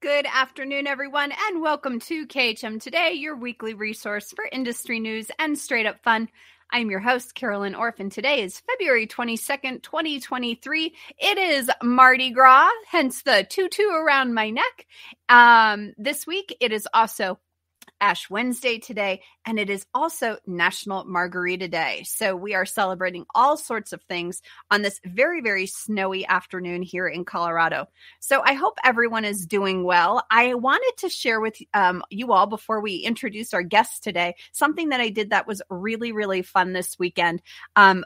Good afternoon, everyone, and welcome to KHM Today, your weekly resource for industry news and straight up fun. I'm your host, Carolyn Orphan. Today is February 22nd, 2023. It is Mardi Gras, hence the tutu around my neck. Um, this week, it is also Ash Wednesday today, and it is also National Margarita Day. So we are celebrating all sorts of things on this very, very snowy afternoon here in Colorado. So I hope everyone is doing well. I wanted to share with um, you all before we introduce our guests today something that I did that was really, really fun this weekend. Um,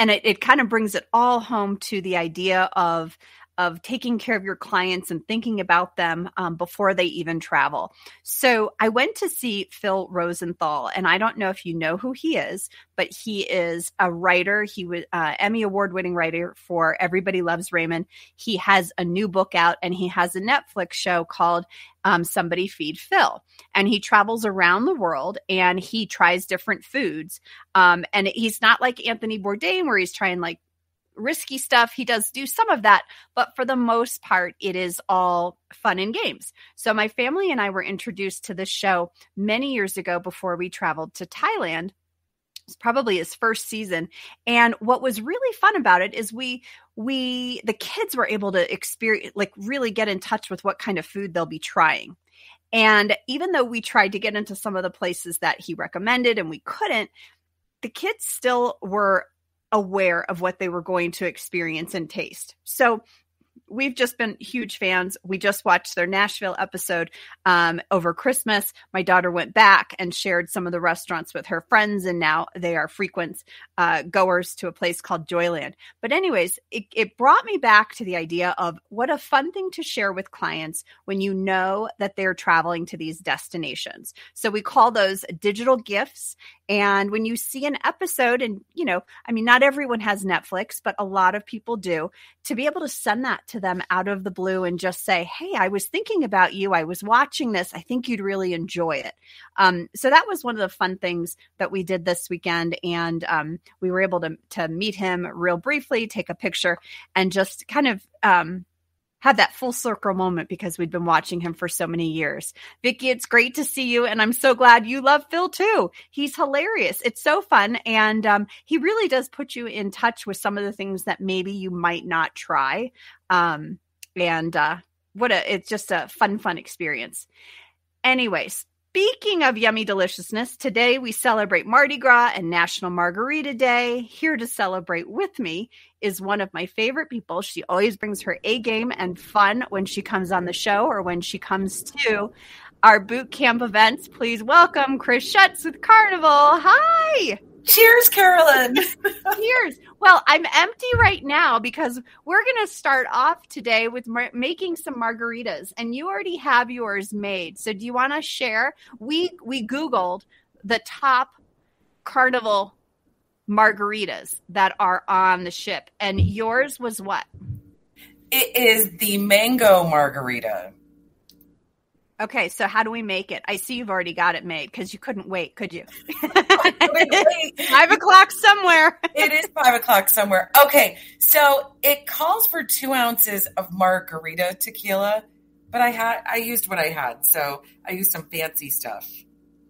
and it, it kind of brings it all home to the idea of of taking care of your clients and thinking about them um, before they even travel. So I went to see Phil Rosenthal, and I don't know if you know who he is, but he is a writer. He was uh, Emmy award winning writer for Everybody Loves Raymond. He has a new book out, and he has a Netflix show called um, Somebody Feed Phil, and he travels around the world and he tries different foods. Um, and he's not like Anthony Bourdain, where he's trying like risky stuff. He does do some of that, but for the most part, it is all fun and games. So, my family and I were introduced to this show many years ago before we traveled to Thailand. It's probably his first season. And what was really fun about it is we, we, the kids were able to experience, like, really get in touch with what kind of food they'll be trying. And even though we tried to get into some of the places that he recommended and we couldn't, the kids still were aware of what they were going to experience and taste. So we've just been huge fans. We just watched their Nashville episode um, over Christmas. My daughter went back and shared some of the restaurants with her friends, and now they are frequent uh, goers to a place called Joyland. But, anyways, it, it brought me back to the idea of what a fun thing to share with clients when you know that they're traveling to these destinations. So, we call those digital gifts. And when you see an episode, and you know, I mean, not everyone has Netflix, but a lot of people do, to be able to send that to them out of the blue and just say, Hey, I was thinking about you. I was watching this. I think you'd really enjoy it. Um, so that was one of the fun things that we did this weekend. And um, we were able to, to meet him real briefly, take a picture, and just kind of um, had that full circle moment because we'd been watching him for so many years. Vicky, it's great to see you, and I'm so glad you love Phil too. He's hilarious. It's so fun, and um, he really does put you in touch with some of the things that maybe you might not try. Um, and uh, what a it's just a fun, fun experience. Anyways, Speaking of yummy deliciousness, today we celebrate Mardi Gras and National Margarita Day. Here to celebrate with me is one of my favorite people. She always brings her A game and fun when she comes on the show or when she comes to our boot camp events. Please welcome Chris Schutz with Carnival. Hi. Cheers, Carolyn. Cheers. Well, I'm empty right now because we're going to start off today with mar- making some margaritas, and you already have yours made. So, do you want to share? We we googled the top carnival margaritas that are on the ship, and yours was what? It is the mango margarita. Okay, so how do we make it? I see you've already got it made because you couldn't wait, could you? five o'clock somewhere. it is five o'clock somewhere. Okay, so it calls for two ounces of margarita tequila, but I had I used what I had, so I used some fancy stuff.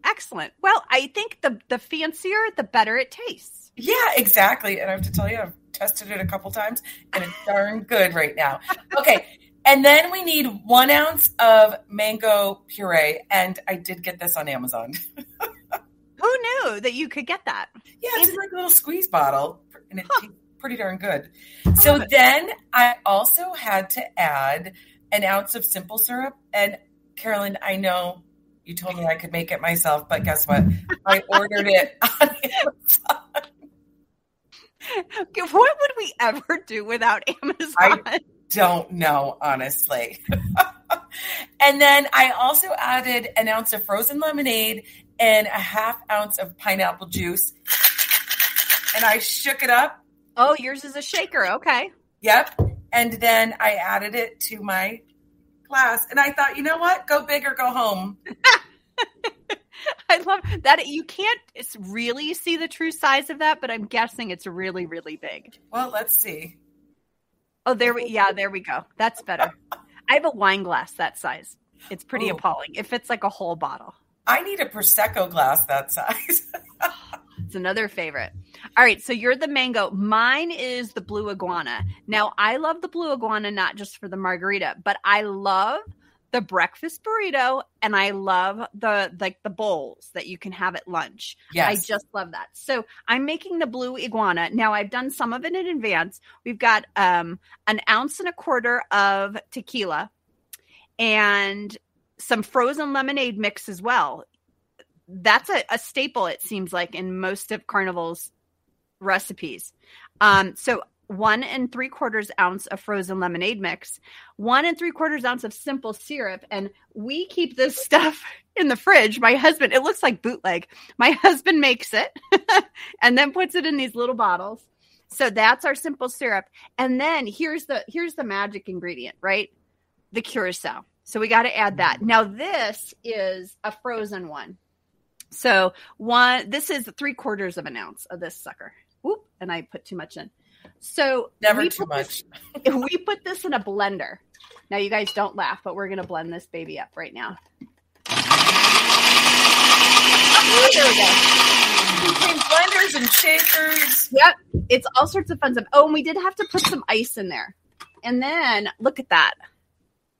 Excellent. Well, I think the the fancier, the better it tastes. Yeah, exactly. And I have to tell you, I've tested it a couple times, and it's darn good right now. Okay. And then we need one ounce of mango puree. And I did get this on Amazon. Who knew that you could get that? Yeah, it's like a little squeeze bottle, and it's huh. pretty darn good. So then I also had to add an ounce of simple syrup. And Carolyn, I know you told me I could make it myself, but guess what? I ordered it on Amazon. What would we ever do without Amazon? I, don't know, honestly. and then I also added an ounce of frozen lemonade and a half ounce of pineapple juice. And I shook it up. Oh, yours is a shaker. Okay. Yep. And then I added it to my glass. And I thought, you know what? Go big or go home. I love that. You can't really see the true size of that, but I'm guessing it's really, really big. Well, let's see. Oh, there we yeah, there we go. That's better. I have a wine glass that size. It's pretty Ooh. appalling. It fits like a whole bottle. I need a prosecco glass that size. It's another favorite. All right, so you're the mango. Mine is the blue iguana. Now, I love the blue iguana not just for the margarita, but I love the breakfast burrito and I love the like the bowls that you can have at lunch. yes. I just love that. So I'm making the blue iguana. Now I've done some of it in advance. We've got um, an ounce and a quarter of tequila and some frozen lemonade mix as well. That's a, a staple, it seems like, in most of Carnival's recipes. Um, so one and three quarters ounce of frozen lemonade mix, one and three quarters ounce of simple syrup, and we keep this stuff in the fridge. My husband, it looks like bootleg. My husband makes it and then puts it in these little bottles. So that's our simple syrup. And then here's the here's the magic ingredient, right? The curacao. So we got to add that. Mm-hmm. Now this is a frozen one. So one this is three quarters of an ounce of this sucker. Whoop, and I put too much in. So Never we too put this- much. we put this in a blender. Now you guys don't laugh, but we're gonna blend this baby up right now. Oh, there we go. Between blenders and shakers. Yep, it's all sorts of fun stuff. Oh, and we did have to put some ice in there. And then look at that.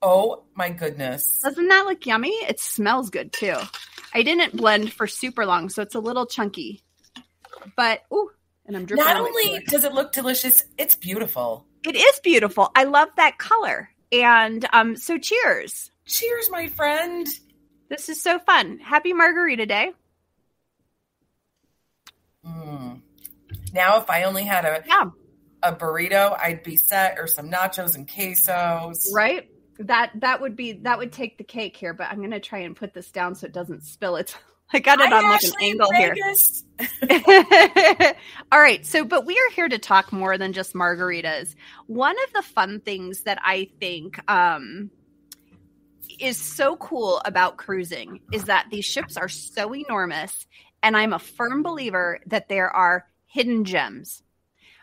Oh my goodness. Doesn't that look yummy? It smells good too. I didn't blend for super long, so it's a little chunky. But ooh, and I'm dripping. Not only floor. does it look delicious, it's beautiful. it is beautiful. I love that color. And um, so cheers. Cheers, my friend. This is so fun. Happy Margarita Day. Mm. Now, if I only had a, Yeah. a burrito, I'd be set, or some nachos and quesos. right that that would be that would take the cake here but i'm gonna try and put this down so it doesn't spill it's i got it on like an Ashley in angle here. All right so but we are here to talk more than just margaritas. One of the fun things that i think um is so cool about cruising is that these ships are so enormous and i'm a firm believer that there are hidden gems.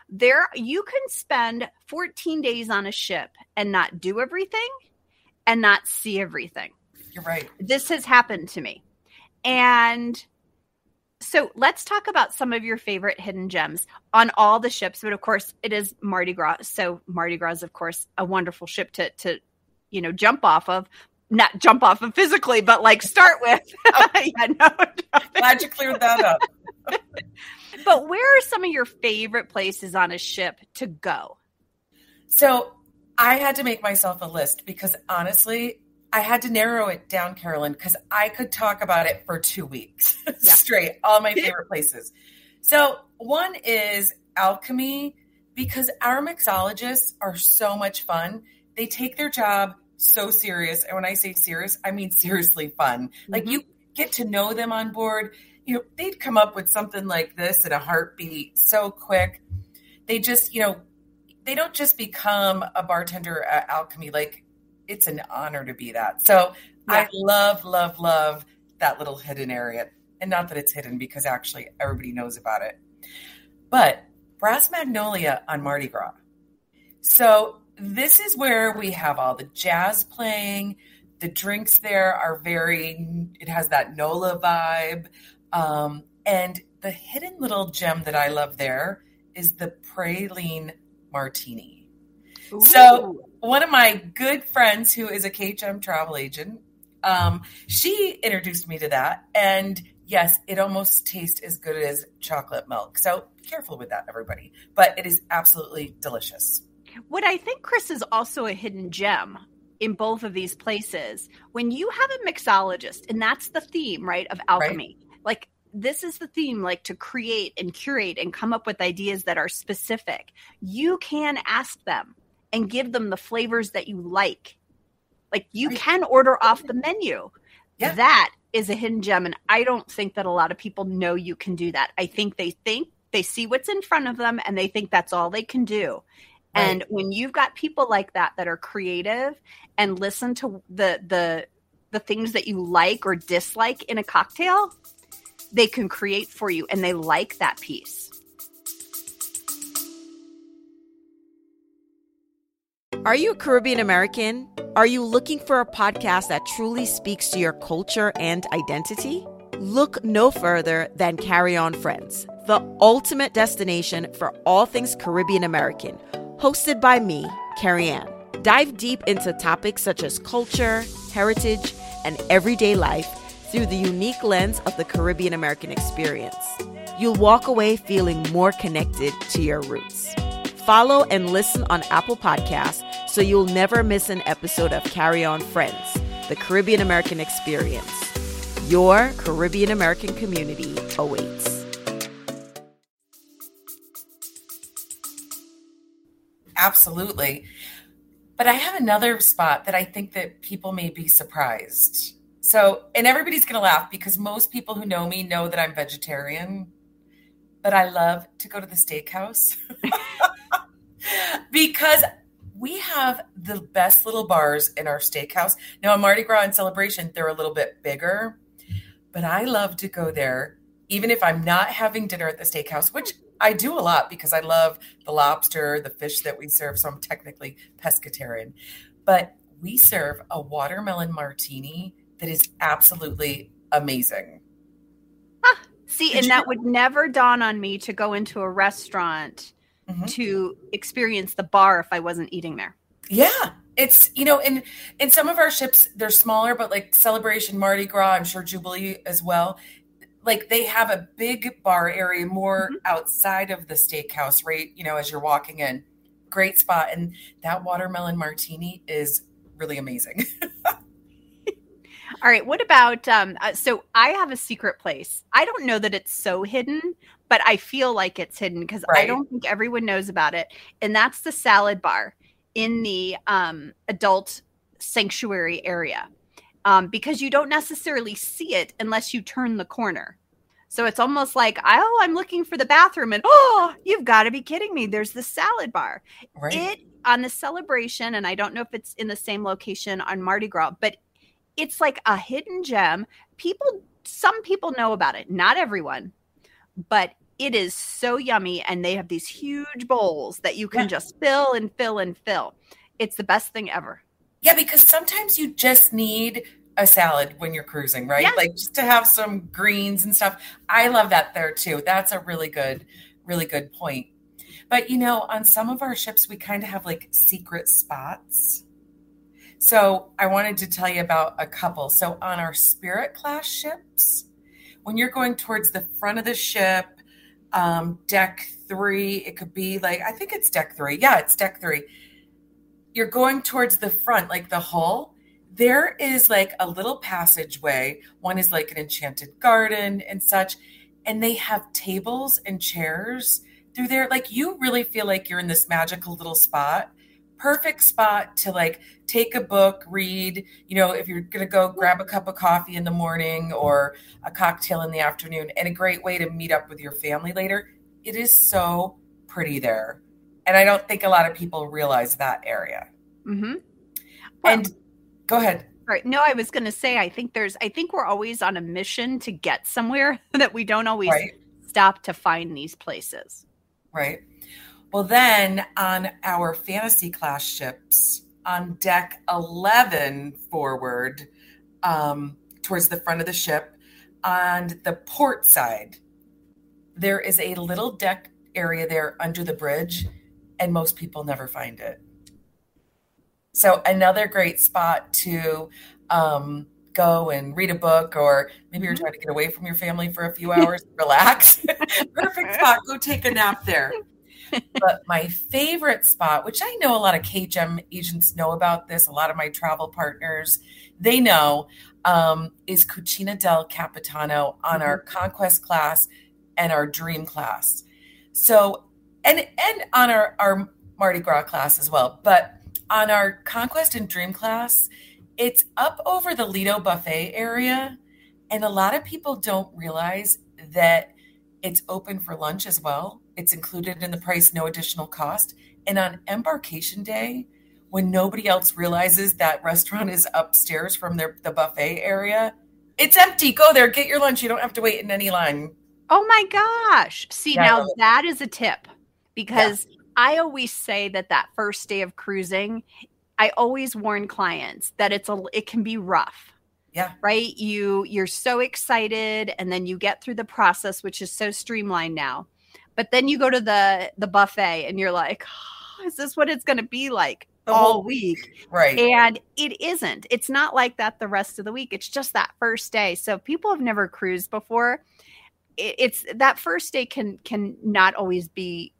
There you can spend 14 days on a ship and not do everything and not see everything. You're right. this has happened to me and so let's talk about some of your favorite hidden gems on all the ships but of course it is mardi gras. So mardi gras is of course a wonderful ship to to you know jump off of. Not jump off of physically but like start with. Oh. Yeah, no, Glad you cleared that up. but where are some of your favorite places on a ship to go? So I had to make myself a list because honestly, I had to narrow it down, Carolyn, because I could talk about it for two weeks Yeah. straight, all my favorite places. So one is alchemy because our mixologists are so much fun. They take their job so serious. And when I say serious, I mean seriously fun. Like Mhm. you get to know them on board. You know, they'd come up with something like this in a heartbeat so quick. They just, you know, they don't just become a bartender at Alchemy. Like it's an honor to be that. So Yeah. I love, love, love that little hidden area. And not that it's hidden because actually everybody knows about it. But Brass Magnolia on Mardi Gras. So this is where we have all the jazz playing. The drinks there are very, it has that NOLA vibe. Um, and the hidden little gem that I love there is the praline martini. So- One of my good friends who is a KHM travel agent, um, she introduced me to that. And yes, it almost tastes as good as chocolate milk. So careful with that, everybody. But it is absolutely delicious. What I think, Chris, is also a hidden gem in both of these places. When you have a mixologist, and that's the theme, right, of alchemy, like this is the theme, like to create and curate and come up with ideas that are specific. You can ask them and give them the flavors that you like. Like you can order off the menu. Yeah. That is a hidden gem. And I don't think that a lot of people know you can do that. I think they think they see what's in front of them and they think that's all they can do. And when you've got people like that that are creative and listen to the the the things that you like or dislike in a cocktail, they can create for you and they like that piece. Are you a Caribbean American? Are you looking for a podcast that truly speaks to your culture and identity? Look no further than Carry On Friends, the ultimate destination for all things Caribbean American, hosted by me, Carrie Ann. Dive deep into topics such as culture, heritage, and everyday life through the unique lens of the Caribbean American experience. You'll walk away feeling more connected to your roots. Follow and listen on Apple Podcasts so you'll never miss an episode of Carry On Friends, the Caribbean American experience. Your Caribbean American community awaits. Absolutely. But I have another spot that I think that people may be surprised. So, and everybody's going to laugh because most people who know me know that I'm vegetarian, but I love to go to the steakhouse because we have the best little bars in our steakhouse. Now, on Mardi Gras and Celebration, they're a little bit bigger, but I love to go there, even if I'm not having dinner at the steakhouse, which I do a lot because I love the lobster, the fish that we serve. So I'm technically pescatarian. But we serve a watermelon martini that is absolutely amazing. Ah, see, Did and that would never dawn on me to go into a restaurant mm-hmm. to experience the bar if I wasn't eating there. Yeah. It's, you know, in in some of our ships, they're smaller, but like Celebration, Mardi Gras, I'm sure Jubilee as well like they have a big bar area more mm-hmm. outside of the steakhouse, right? You know, as you're walking in. Great spot. And that watermelon martini is really amazing. All right. What about um uh, so I have a secret place. I don't know that it's so hidden, but I feel like it's hidden because right. I don't think everyone knows about it. And that's the salad bar in the um adult sanctuary area um, because you don't necessarily see it unless you turn the corner. So it's almost like, oh, I'm looking for the bathroom, and oh, you've got to be kidding me. There's the salad bar. Right. It on the celebration, and I don't know if it's in the same location on Mardi Gras, but it's like a hidden gem. People, some people know about it, not everyone, but it is so yummy. And they have these huge bowls that you can yeah. just fill and fill and fill. It's the best thing ever. Yeah, because sometimes you just need a salad when you're cruising, right? Yes. Like just to have some greens and stuff. I love that there too. That's a really good, really good point. But you know, on some of our ships, we kind of have like secret spots. So I wanted to tell you about a couple. So on our Spirit class ships, when you're going towards the front of the ship, um, deck three, it could be like, I think it's deck three. Yeah, it's deck three you're going towards the front, like the hull, there is like a little passageway. One is like an enchanted garden and such. And they have tables and chairs through there. Like you really feel like you're in this magical little spot. Perfect spot to like take a book, read. You know, if you're going to go grab a cup of coffee in the morning or a cocktail in the afternoon, and a great way to meet up with your family later. It is so pretty there. And I don't think a lot of people realize that area. Mm-hmm. Well, and go ahead. Right. No, I was going to say, I think there's, I think we're always on a mission to get somewhere that we don't always right. stop to find these places. Right. Well, then on our fantasy class ships on deck 11 forward, um, towards the front of the ship, on the port side, there is a little deck area there under the bridge and most people never find it. So another great spot to um, go and read a book, or maybe you're mm-hmm. trying to get away from your family for a few hours, relax. Perfect spot. Go take a nap there. But my favorite spot, which I know a lot of KHM agents know about this, a lot of my travel partners, they know, um, is Cucina del Capitano on mm-hmm. our Conquest class and our Dream class. So and and on our, our Mardi Gras class as well. But on our Conquest and Dream class, it's up over the Lido buffet area. And a lot of people don't realize that it's open for lunch as well. It's included in the price, no additional cost. And on embarkation day, when nobody else realizes that restaurant is upstairs from their the buffet area, it's empty. Go there, get your lunch. You don't have to wait in any line. Oh my gosh. See, yeah. now that is a tip because yeah. I always say that that first day of cruising, I always warn clients that it's a it can be rough. Yeah. Right? You you're so excited and then you get through the process which is so streamlined now. But then you go to the the buffet and you're like, oh, is this what it's going to be like The all whole- week? Right. And it isn't. It's not like that the rest of the week. It's just that first day. So people have never cruised before, it's that first day can can not always be,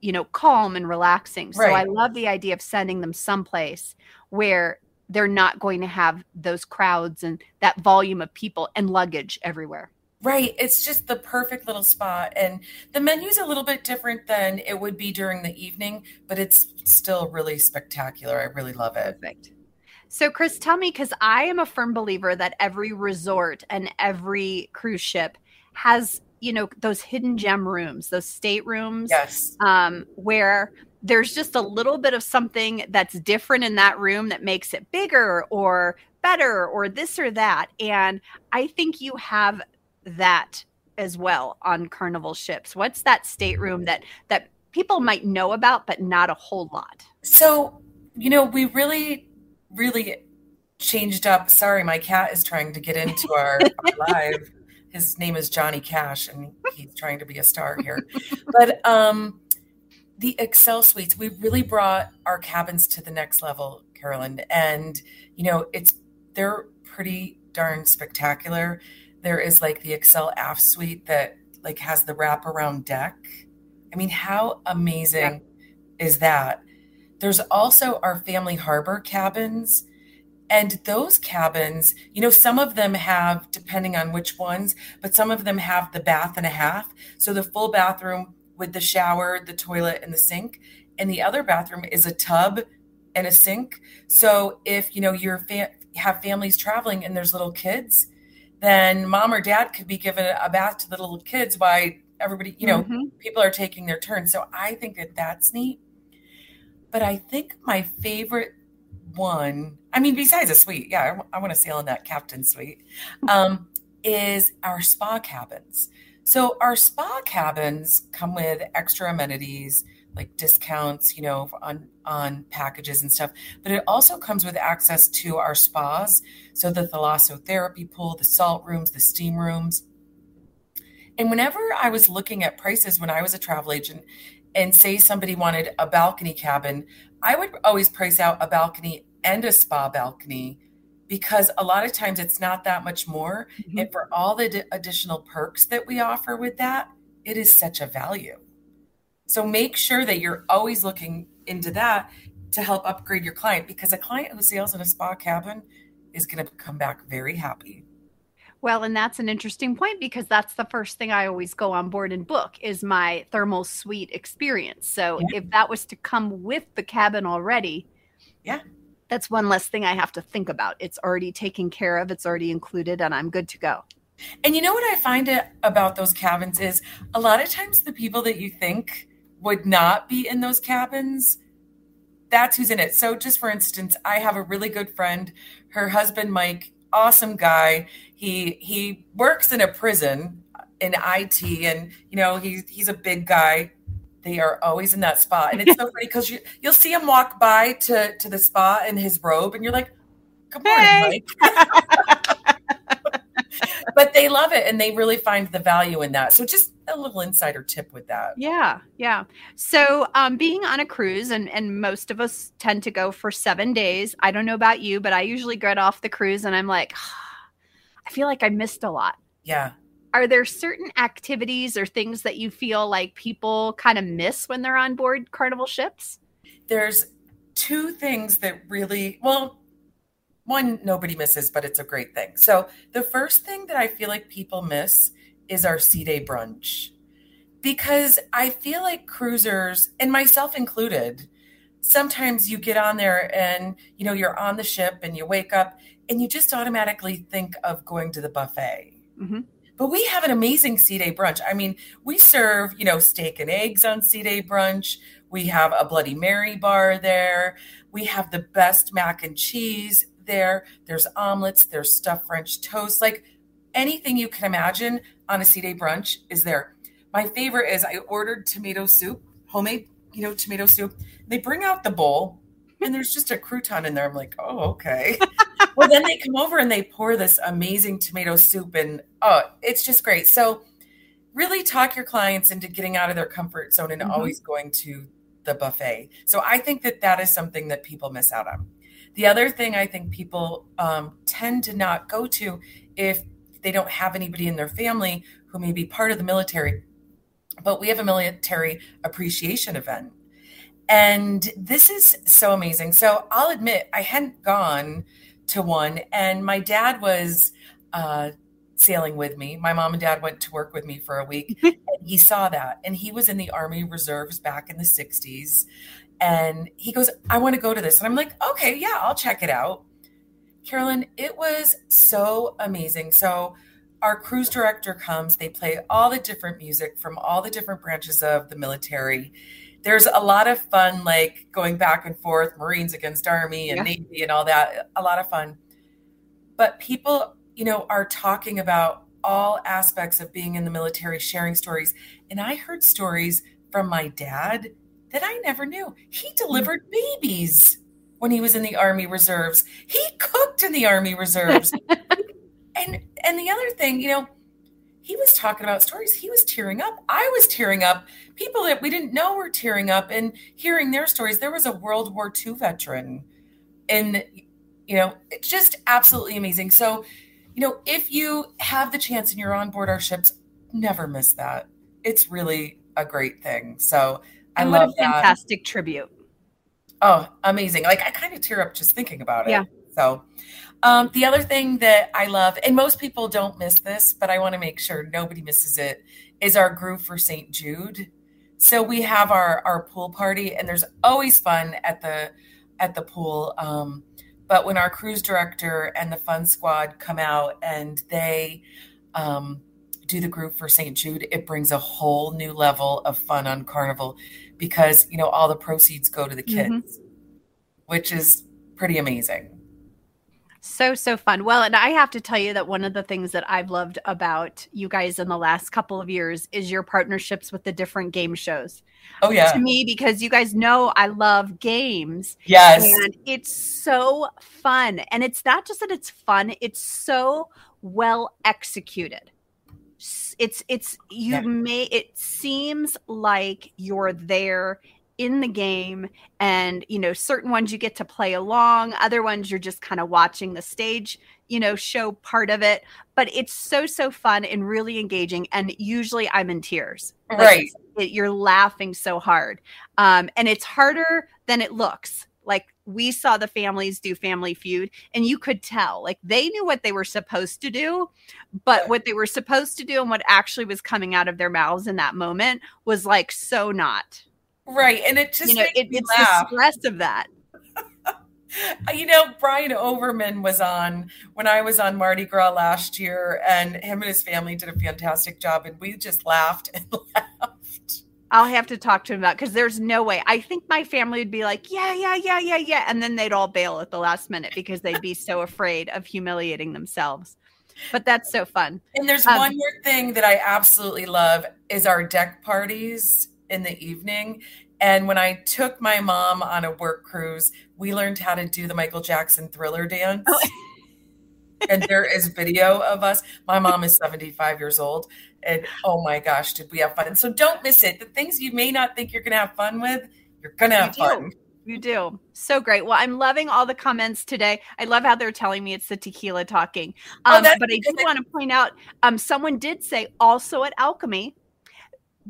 you know, calm and relaxing. So I love the idea of sending them someplace where they're not going to have those crowds and that volume of people and luggage everywhere. Right. It's just the perfect little spot. And the menu's a little bit different than it would be during the evening, but it's still really spectacular. I really love it. Perfect. So, Chris, tell me because I am a firm believer that every resort and every cruise ship has, you know, those hidden gem rooms, those staterooms. Yes. um, where there's just a little bit of something that's different in that room that makes it bigger or better or this or that. And I think you have that as well on Carnival ships. What's that stateroom that that people might know about but not a whole lot? So, you know, we really, really changed up. Sorry, my cat is trying to get into our, our live. His name is Johnny Cash, and he's trying to be a star here. But um, the Excel suites, we really brought our cabins to the next level, Carolyn. And you know, it's they're pretty darn spectacular. There is like the Excel aft suite that like has the wraparound deck. I mean, how amazing is that? There's also our family harbor cabins. And those cabins, you know, some of them have, depending on which ones, but some of them have the bath and a half. So the full bathroom with the shower, the toilet, and the sink. And the other bathroom is a tub and a sink. So if, you know, you're fa- have families traveling and there's little kids, then mom or dad could be given a bath to the little kids while everybody, you know, Mhm. people are taking their turn. So I think that that's neat. But I think my favorite one, I mean, besides a suite, yeah, I, want to sail in that captain suite, um, is our spa cabins. So our spa cabins come with extra amenities like discounts, you know, on on packages and stuff. But it also comes with access to our spas, so the thalassotherapy pool, the salt rooms, the steam rooms. And whenever I was looking at prices when I was a travel agent, and say somebody wanted a balcony cabin, I would always price out a balcony and a spa balcony because a lot of times it's not that much more. Mhm. And for all the d- additional perks that we offer with that, it is such a value. So make sure that you're always looking into that to help upgrade your client because a client who sails in a spa cabin is going to come back very happy. Well, and that's an interesting point because that's the first thing I always go on board and book is my thermal suite experience. So Yeah. if that was to come with the cabin already, Yeah. that's one less thing I have to think about. It's already taken care of, it's already included, and I'm good to go. And you know what I find about those cabins is a lot of times the people that you think would not be in those cabins, that's who's in it. So just for instance, I have a really good friend, her husband Mike, awesome guy. He he works in a prison in IT and you know, he's he's a big guy. They are always in that spot. And it's so funny because you you'll see him walk by to to the spa in his robe and you're like, Good morning, Hey. Mike. but they love it and they really find the value in that. So just a little insider tip with that. Yeah, yeah. So, um, being on a cruise, and and most of us tend to go for seven days. I don't know about you, but I usually get off the cruise and I'm like, I feel like I missed a lot. Yeah. Are there certain activities or things that you feel like people kind of miss when they're on board Carnival ships? There's two things that really, well, one nobody misses, but it's a great thing. So the first thing that I feel like people miss is our sea day brunch. Because I feel like cruisers, and myself included, sometimes you get on there and you know you're on the ship and you wake up and you just automatically think of going to the buffet. Mhm. But we have an amazing sea day brunch. I mean, we serve, you know, steak and eggs on sea day brunch. We have a Bloody Mary bar there. We have the best mac and cheese there. There's omelets, there's stuffed French toast, like anything you can imagine on a sea day brunch is there. My favorite is I ordered tomato soup, homemade you know, tomato soup. They bring out the bowl and there's just a crouton in there. I'm like, oh, okay. well, then they come over and they pour this amazing tomato soup, and oh, it's just great. So, really talk your clients into getting out of their comfort zone and mm-hmm. always going to the buffet. So, I think that that is something that people miss out on. The other thing I think people um, tend to not go to if they don't have anybody in their family who may be part of the military, but we have a military appreciation event and this is so amazing. So I'll admit, I hadn't gone to one, and my dad was uh, sailing with me. My mom and dad went to work with me for a week, and he saw that. And he was in the Army Reserves back in the 60s. And he goes, I want to go to this. And I'm like, okay, yeah, I'll check it out. Carolyn, it was so amazing. So, our cruise director comes, they play all the different music from all the different branches of the military there's a lot of fun, like going back and forth, Marines against Army and yeah. Navy and all that. A lot of fun. But people, you know, are talking about all aspects of being in the military, sharing stories. And I heard stories from my dad that I never knew. He delivered mm. babies when he was in the Army Reserves. He cooked in the Army Reserves. and and the other thing, you know, he was talking about stories. He was tearing up. I was tearing up. People that we didn't know were tearing up and hearing their stories. There was a World War II veteran, and you know, it's just absolutely amazing. So, you know, if you have the chance and you're on board our ships, never miss that. It's really a great thing. So, I and love what a fantastic that. tribute. Oh, amazing! Like I kind of tear up just thinking about it. Yeah. So, um, the other thing that I love, and most people don't miss this, but I want to make sure nobody misses it, is our groove for St. Jude. So we have our our pool party, and there's always fun at the at the pool. Um, but when our cruise director and the fun squad come out and they um, do the Groove for St. Jude, it brings a whole new level of fun on Carnival because you know all the proceeds go to the kids, mm-hmm. which is pretty amazing. So, so fun. Well, and I have to tell you that one of the things that I've loved about you guys in the last couple of years is your partnerships with the different game shows. Oh, yeah. To me, because you guys know I love games. Yes. And it's so fun. And it's not just that it's fun, it's so well executed. It's, it's, you yeah. may, it seems like you're there in the game and you know certain ones you get to play along other ones you're just kind of watching the stage you know show part of it. But it's so so fun and really engaging and usually i'm in tears. Like right. it, you're laughing so hard. Um, and it's harder than it looks. Like we saw the families do family feud and you could tell like they knew what they were supposed to do but what they were supposed to do and what actually was coming out of their mouths in that moment was like so not Right. And it just you know, it, it's laugh. the stress of that. you know, Brian Overman was on when I was on Mardi Gras last year, and him and his family did a fantastic job, and we just laughed and laughed. I'll have to talk to him about because there's no way. I think my family would be like, yeah, yeah, yeah, yeah, yeah, and then they'd all bail at the last minute because they'd be so afraid of humiliating themselves. But that's so fun. And there's um, one more thing that I absolutely love is our deck parties in the evening. And when I took my mom on a work cruise, we learned how to do the Michael Jackson thriller dance. Oh. and there is video of us. My mom is 75 years old. And oh my gosh, did we have fun? So don't miss it. The things you may not think you're going to have fun with, you're going to have you fun. You do. So great. Well, I'm loving all the comments today. I love how they're telling me it's the tequila talking. Oh, um, oh, but I do want to point out um, someone did say also at Alchemy,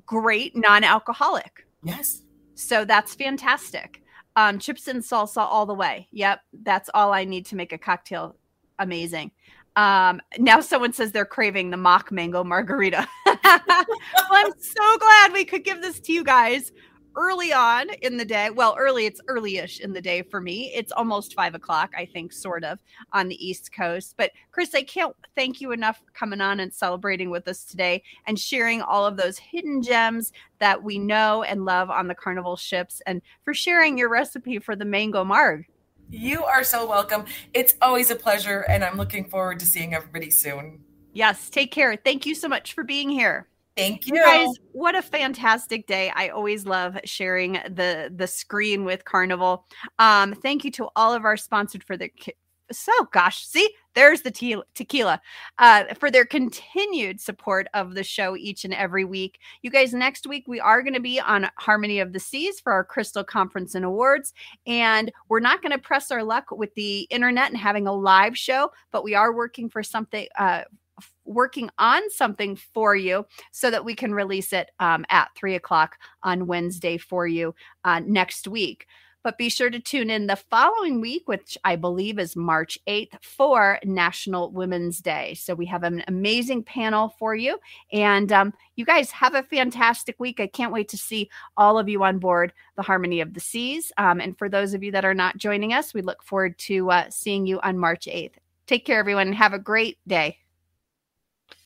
great non-alcoholic. Yes. So that's fantastic. Um, chips and salsa all the way. Yep, that's all I need to make a cocktail amazing. Um, now someone says they're craving the mock mango margarita. well, I'm so glad we could give this to you guys early on in the day. Well, early, it's early-ish in the day for me. It's almost five o'clock, I think, sort of on the East Coast. But Chris, I can't thank you enough for coming on and celebrating with us today and sharing all of those hidden gems that we know and love on the Carnival ships and for sharing your recipe for the mango marg. You are so welcome. It's always a pleasure, and I'm looking forward to seeing everybody soon. Yes, take care. Thank you so much for being here. Thank you. you guys what a fantastic day i always love sharing the the screen with carnival um thank you to all of our sponsored for the so gosh see there's the te- tequila uh for their continued support of the show each and every week you guys next week we are going to be on harmony of the seas for our crystal conference and awards and we're not going to press our luck with the internet and having a live show but we are working for something uh working on something for you so that we can release it um, at three o'clock on Wednesday for you uh, next week. But be sure to tune in the following week, which I believe is March 8th, for National Women's Day. So we have an amazing panel for you. And um, you guys have a fantastic week. I can't wait to see all of you on board the Harmony of the Seas. Um, and for those of you that are not joining us, we look forward to uh, seeing you on March 8th. Take care, everyone, and have a great day.